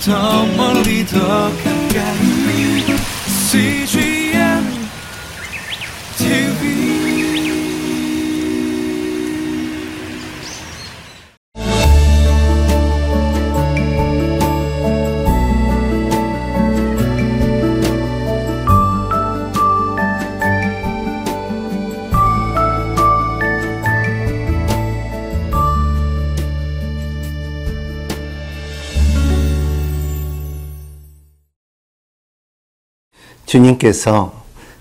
더 멀리 더 가 주님께서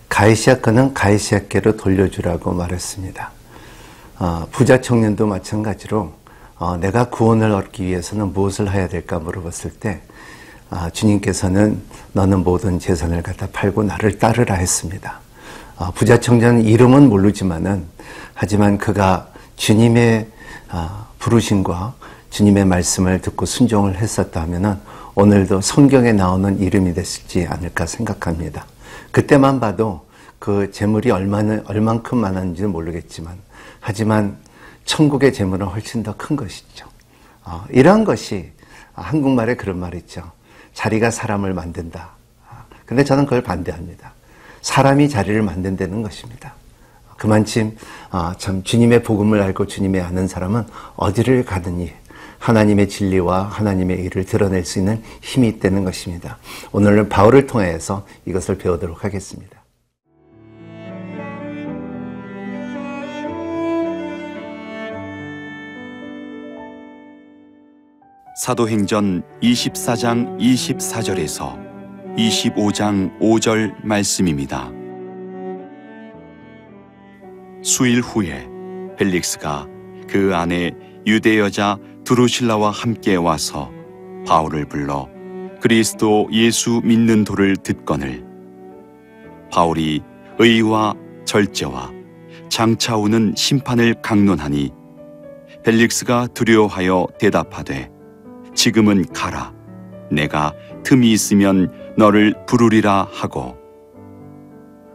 가이시아권은 가이시아께로 돌려주라고 말했습니다. 어, 부자 청년도 마찬가지로 어, 내가 구원을 얻기 위해서는 무엇을 해야 될까 물어봤을 때 어, 주님께서는 너는 모든 재산을 갖다 팔고 나를 따르라 했습니다. 어, 부자 청년 이름은 모르지만은 하지만 그가 주님의 어, 부르심과 주님의 말씀을 듣고 순종을 했었다면은 오늘도 성경에 나오는 이름이 됐을지 않을까 생각합니다. 그때만 봐도 그 재물이 얼마나, 얼만큼 많았는지는 모르겠지만, 하지만 천국의 재물은 훨씬 더 큰 것이죠. 어, 이러한 것이 한국말에 그런 말 있죠. 자리가 사람을 만든다. 근데 저는 그걸 반대합니다. 사람이 자리를 만든다는 것입니다. 그만큼 어, 참 주님의 복음을 알고 주님의 아는 사람은 어디를 가든지 하나님의 진리와 하나님의 일을 드러낼 수 있는 힘이 있다는 것입니다. 오늘은 바울을 통해서 이것을 배우도록 하겠습니다. 사도행전 24장 24절에서 25장 5절 말씀입니다. 수일 후에 벨릭스가 그 안에 유대 여자 드루실라와 함께 와서 바울을 불러 그리스도 예수 믿는 도를 듣거늘. 바울이 의와 절제와 장차오는 심판을 강론하니 벨릭스가 두려워하여 대답하되 지금은 가라. 내가 틈이 있으면 너를 부르리라 하고.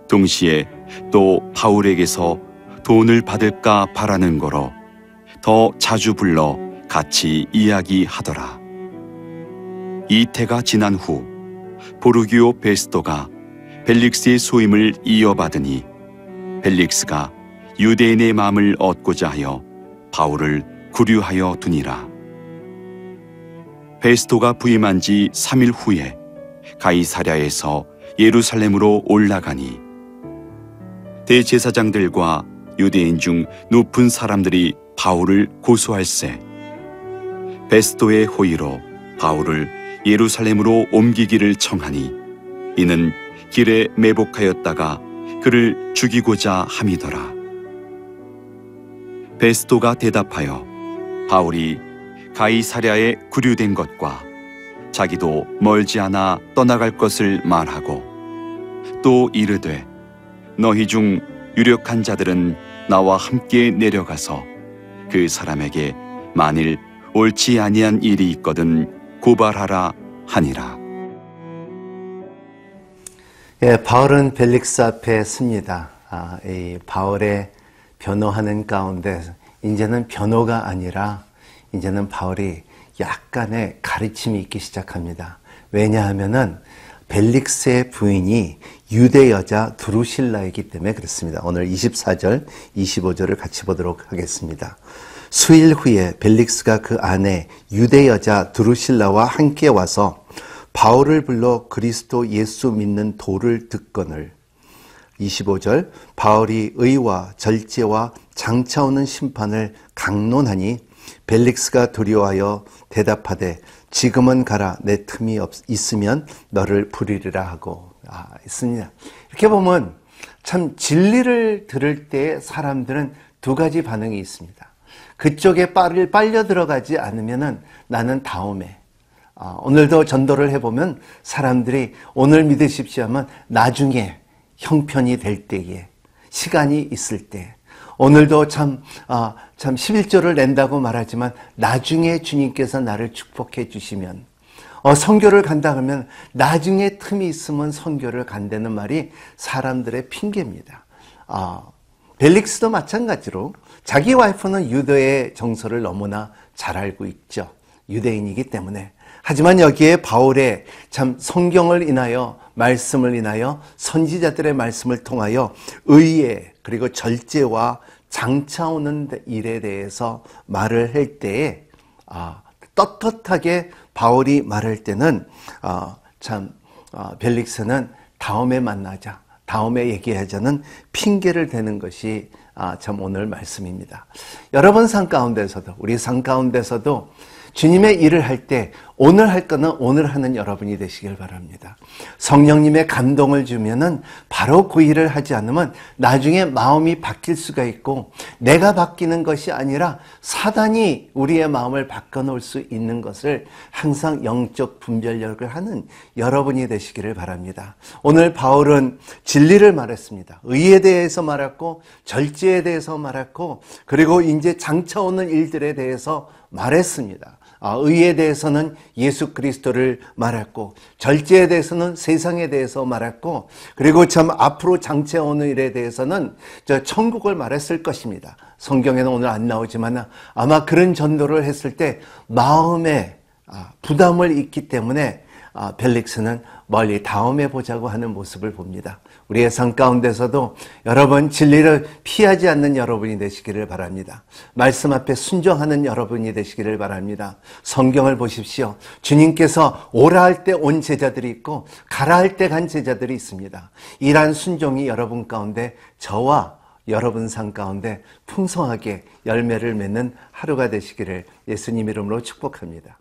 동시에 또 바울에게서 돈을 받을까 바라는 거로 더 자주 불러 같이 이야기하더라. 이태가 지난 후 보르기오 베스토가 벨릭스의 소임을 이어받으니 벨릭스가 유대인의 마음을 얻고자 하여 바울을 구류하여 두니라. 베스토가 부임한 지 3일 후에 가이사랴에서 예루살렘으로 올라가니 대제사장들과 유대인 중 높은 사람들이 바울을 고소할세 베스토의 호의로 바울을 예루살렘으로 옮기기를 청하니 이는 길에 매복하였다가 그를 죽이고자 함이더라. 베스토가 대답하여 바울이 가이사랴에 구류된 것과 자기도 멀지 않아 떠나갈 것을 말하고 또 이르되 너희 중 유력한 자들은 나와 함께 내려가서 그 사람에게 만일 옳지 아니한 일이 있거든 고발하라 하니라. 예, 바울은 벨릭스 앞에 씁니다. 아, 이 바울의 변호하는 가운데 이제는 변호가 아니라 이제는 바울이 약간의 가르침이 있기 시작합니다. 왜냐하면은 벨릭스의 부인이 유대 여자 두루실라이기 때문에 그렇습니다. 오늘 24절, 25절을 같이 보도록 하겠습니다. 수일 후에 벨릭스가 그 아내 유대 여자 두루실라와 함께 와서 바울을 불러 그리스도 예수 믿는 도를 듣거늘 25절 바울이 의와 절제와 장차오는 심판을 강론하니 벨릭스가 두려워하여 대답하되 지금은 가라 내 틈이 없, 있으면 너를 부리리라 하고 아, 있습니다. 이렇게 보면 참 진리를 들을 때 사람들은 두 가지 반응이 있습니다. 그쪽에 빨리 빨려 들어가지 않으면은 나는 다음에 어, 오늘도 전도를 해보면 사람들이 오늘 믿으십시오 하면 나중에 형편이 될 때에 시간이 있을 때 오늘도 참, 어, 참 11조를 낸다고 말하지만 나중에 주님께서 나를 축복해 주시면 어, 선교를 간다 그러면 나중에 틈이 있으면 선교를 간다는 말이 사람들의 핑계입니다. 어, 벨릭스도 마찬가지로 자기 와이프는 유대의 정서를 너무나 잘 알고 있죠. 유대인이기 때문에 하지만 여기에 바울의 참 성경을 인하여 말씀을 인하여 선지자들의 말씀을 통하여 의에 그리고 절제와 장차 오는 일에 대해서 말을 할 때에 아, 떳떳하게 바울이 말할 때는 아, 참 아, 벨릭스는 다음에 만나자, 다음에 얘기하자는 핑계를 대는 것이 아, 참 오늘 말씀입니다. 여러분 삶 가운데서도 우리 삶 가운데서도 주님의 일을 할 때 오늘 할 거는 오늘 하는 여러분이 되시길 바랍니다. 성령님의 감동을 주면은 바로 그 일을 하지 않으면 나중에 마음이 바뀔 수가 있고 내가 바뀌는 것이 아니라 사단이 우리의 마음을 바꿔놓을 수 있는 것을 항상 영적 분별력을 하는 여러분이 되시기를 바랍니다. 오늘 바울은 진리를 말했습니다. 의에 대해서 말했고 절제에 대해서 말했고 그리고 이제 장차 오는 일들에 대해서 말했습니다. 아, 의에 대해서는 예수 그리스도를 말했고 절제에 대해서는 세상에 대해서 말했고 그리고 참 앞으로 장차 오는 일에 대해서는 저 천국을 말했을 것입니다. 성경에는 오늘 안 나오지만 아마 그런 전도를 했을 때 마음에 아, 부담을 잊기 때문에 아, 벨릭스는 멀리 다음에 보자고 하는 모습을 봅니다. 우리의 삶 가운데서도 여러분 진리를 피하지 않는 여러분이 되시기를 바랍니다. 말씀 앞에 순종하는 여러분이 되시기를 바랍니다. 성경을 보십시오. 주님께서 오라 할 때 온 제자들이 있고 가라 할 때 간 제자들이 있습니다. 이러한 순종이 여러분 가운데 저와 여러분 삶 가운데 풍성하게 열매를 맺는 하루가 되시기를 예수님 이름으로 축복합니다.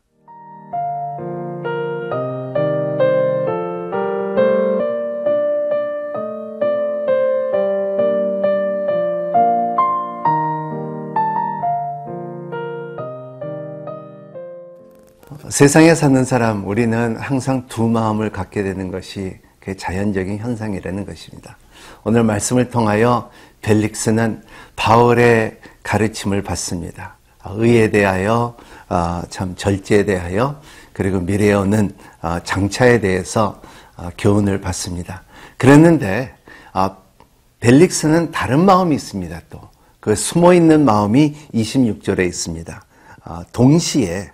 세상에 사는 사람, 우리는 항상 두 마음을 갖게 되는 것이 그 자연적인 현상이라는 것입니다. 오늘 말씀을 통하여 벨릭스는 바울의 가르침을 받습니다. 의에 대하여, 어, 참 절제에 대하여, 그리고 미래에 오는 어, 장차에 대해서 어, 교훈을 받습니다. 그랬는데 벨릭스는 다른 마음이 있습니다. 또 그 숨어 있는 마음이 26절에 있습니다. 동시에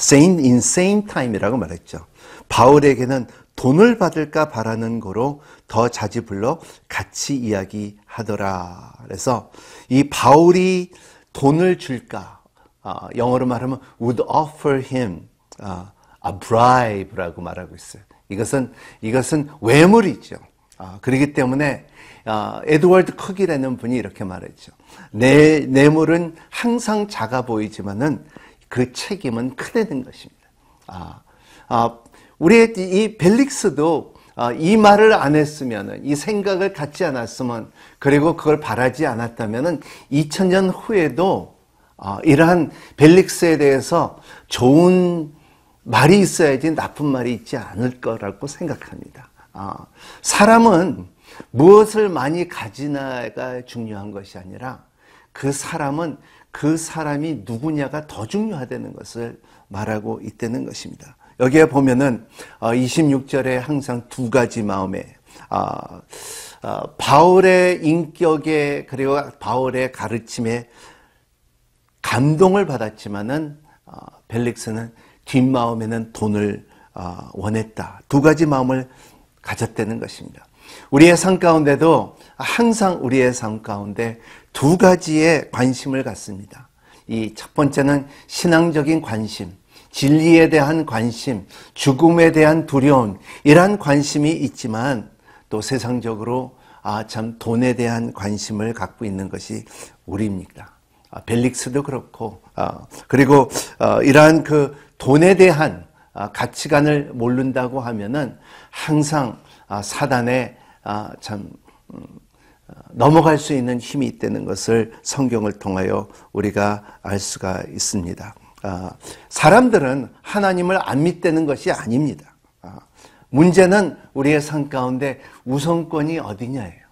same in same time이라고 말했죠. 바울에게는 돈을 받을까 바라는 거로 더 자주 불러 같이 이야기하더라. 그래서 이 바울이 돈을 줄까? 어, 영어로 말하면 would offer him 어, a bribe라고 말하고 있어요. 이것은 이것은 외물이죠. 어, 그렇기 때문에 에드워드 쿡이라는 분이 이렇게 말했죠. 내 뇌물은 항상 작아 보이지만은 그 책임은 크다는 것입니다. 아, 아, 우리 이 벨릭스도 아, 이 말을 안 했으면, 이 생각을 갖지 않았으면, 그리고 그걸 바라지 않았다면 2000년 후에도 아, 이러한 벨릭스에 대해서 좋은 말이 있어야지 나쁜 말이 있지 않을 거라고 생각합니다. 아, 사람은 무엇을 많이 가지나가 중요한 것이 아니라 그 사람은 그 사람이 누구냐가 더 중요하다는 것을 말하고 있다는 것입니다. 여기에 보면은 26절에 어, 항상 두 가지 마음에 아, 어, 바울의 인격에 그리고 바울의 가르침에 감동을 받았지만은 어, 벨릭스는 뒷마음에는 돈을 원했다. 두 가지 마음을 가졌다는 것입니다. 우리의 삶 가운데도 항상 우리의 삶 가운데 두 가지의 관심을 갖습니다. 이 첫 번째는 신앙적인 관심, 진리에 대한 관심, 죽음에 대한 두려움, 이러한 관심이 있지만 또 세상적으로 아, 참 돈에 대한 관심을 갖고 있는 것이 우리입니다. 아, 벨릭스도 그렇고, 아, 그리고 어, 이러한 그 돈에 대한 아, 가치관을 모른다고 하면은 항상 아, 사단의 아, 참 음, 넘어갈 수 있는 힘이 있다는 것을 성경을 통하여 우리가 알 수가 있습니다. 아, 사람들은 하나님을 안 믿다는 것이 아닙니다. 아, 문제는 우리의 삶 가운데 우선권이 어디냐예요.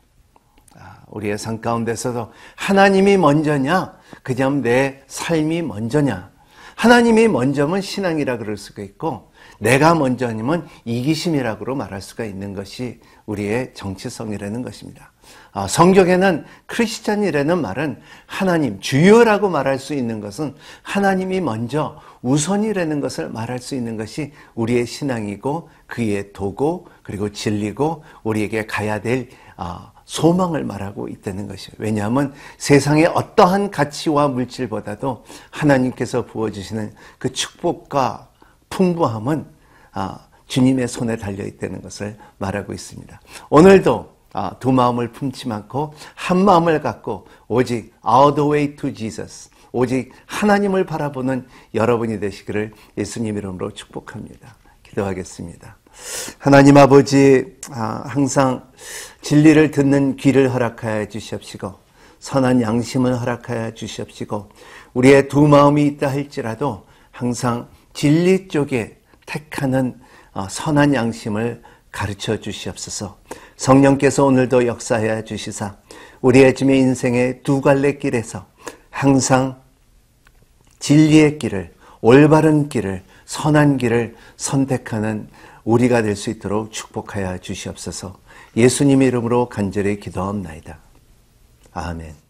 아, 우리의 삶 가운데서도 하나님이 먼저냐, 그냥 내 삶이 먼저냐. 하나님이 먼저면 신앙이라 그럴 수가 있고, 내가 먼저 아니면 이기심이라고 말할 수가 있는 것이 우리의 정치성이라는 것입니다. 아, 성경에는 크리스찬이라는 말은 하나님, 주여라고 말할 수 있는 것은 하나님이 먼저 우선이라는 것을 말할 수 있는 것이 우리의 신앙이고 그의 도고 그리고 진리고 우리에게 가야 될 아, 소망을 말하고 있다는 것이에요. 왜냐하면 세상의 어떠한 가치와 물질보다도 하나님께서 부어주시는 그 축복과 풍부함은 아, 주님의 손에 달려 있다는 것을 말하고 있습니다. 오늘도 아, 두 마음을 품지 않고 한 마음을 갖고 오직 all the way to Jesus 오직 하나님을 바라보는 여러분이 되시기를 예수님 이름으로 축복합니다. 기도하겠습니다. 하나님 아버지 아, 항상 진리를 듣는 귀를 허락하여 주시옵시고 선한 양심을 허락하여 주시옵시고 우리의 두 마음이 있다 할지라도 항상 진리 쪽에 택하는 어, 선한 양심을 가르쳐 주시옵소서. 성령께서 오늘도 역사해 주시사 우리의 주의 인생의 두 갈래 길에서 항상 진리의 길을 올바른 길을 선한 길을 선택하는 우리가 될 수 있도록 축복하여 주시옵소서. 예수님 이름으로 간절히 기도합나이다. 아멘.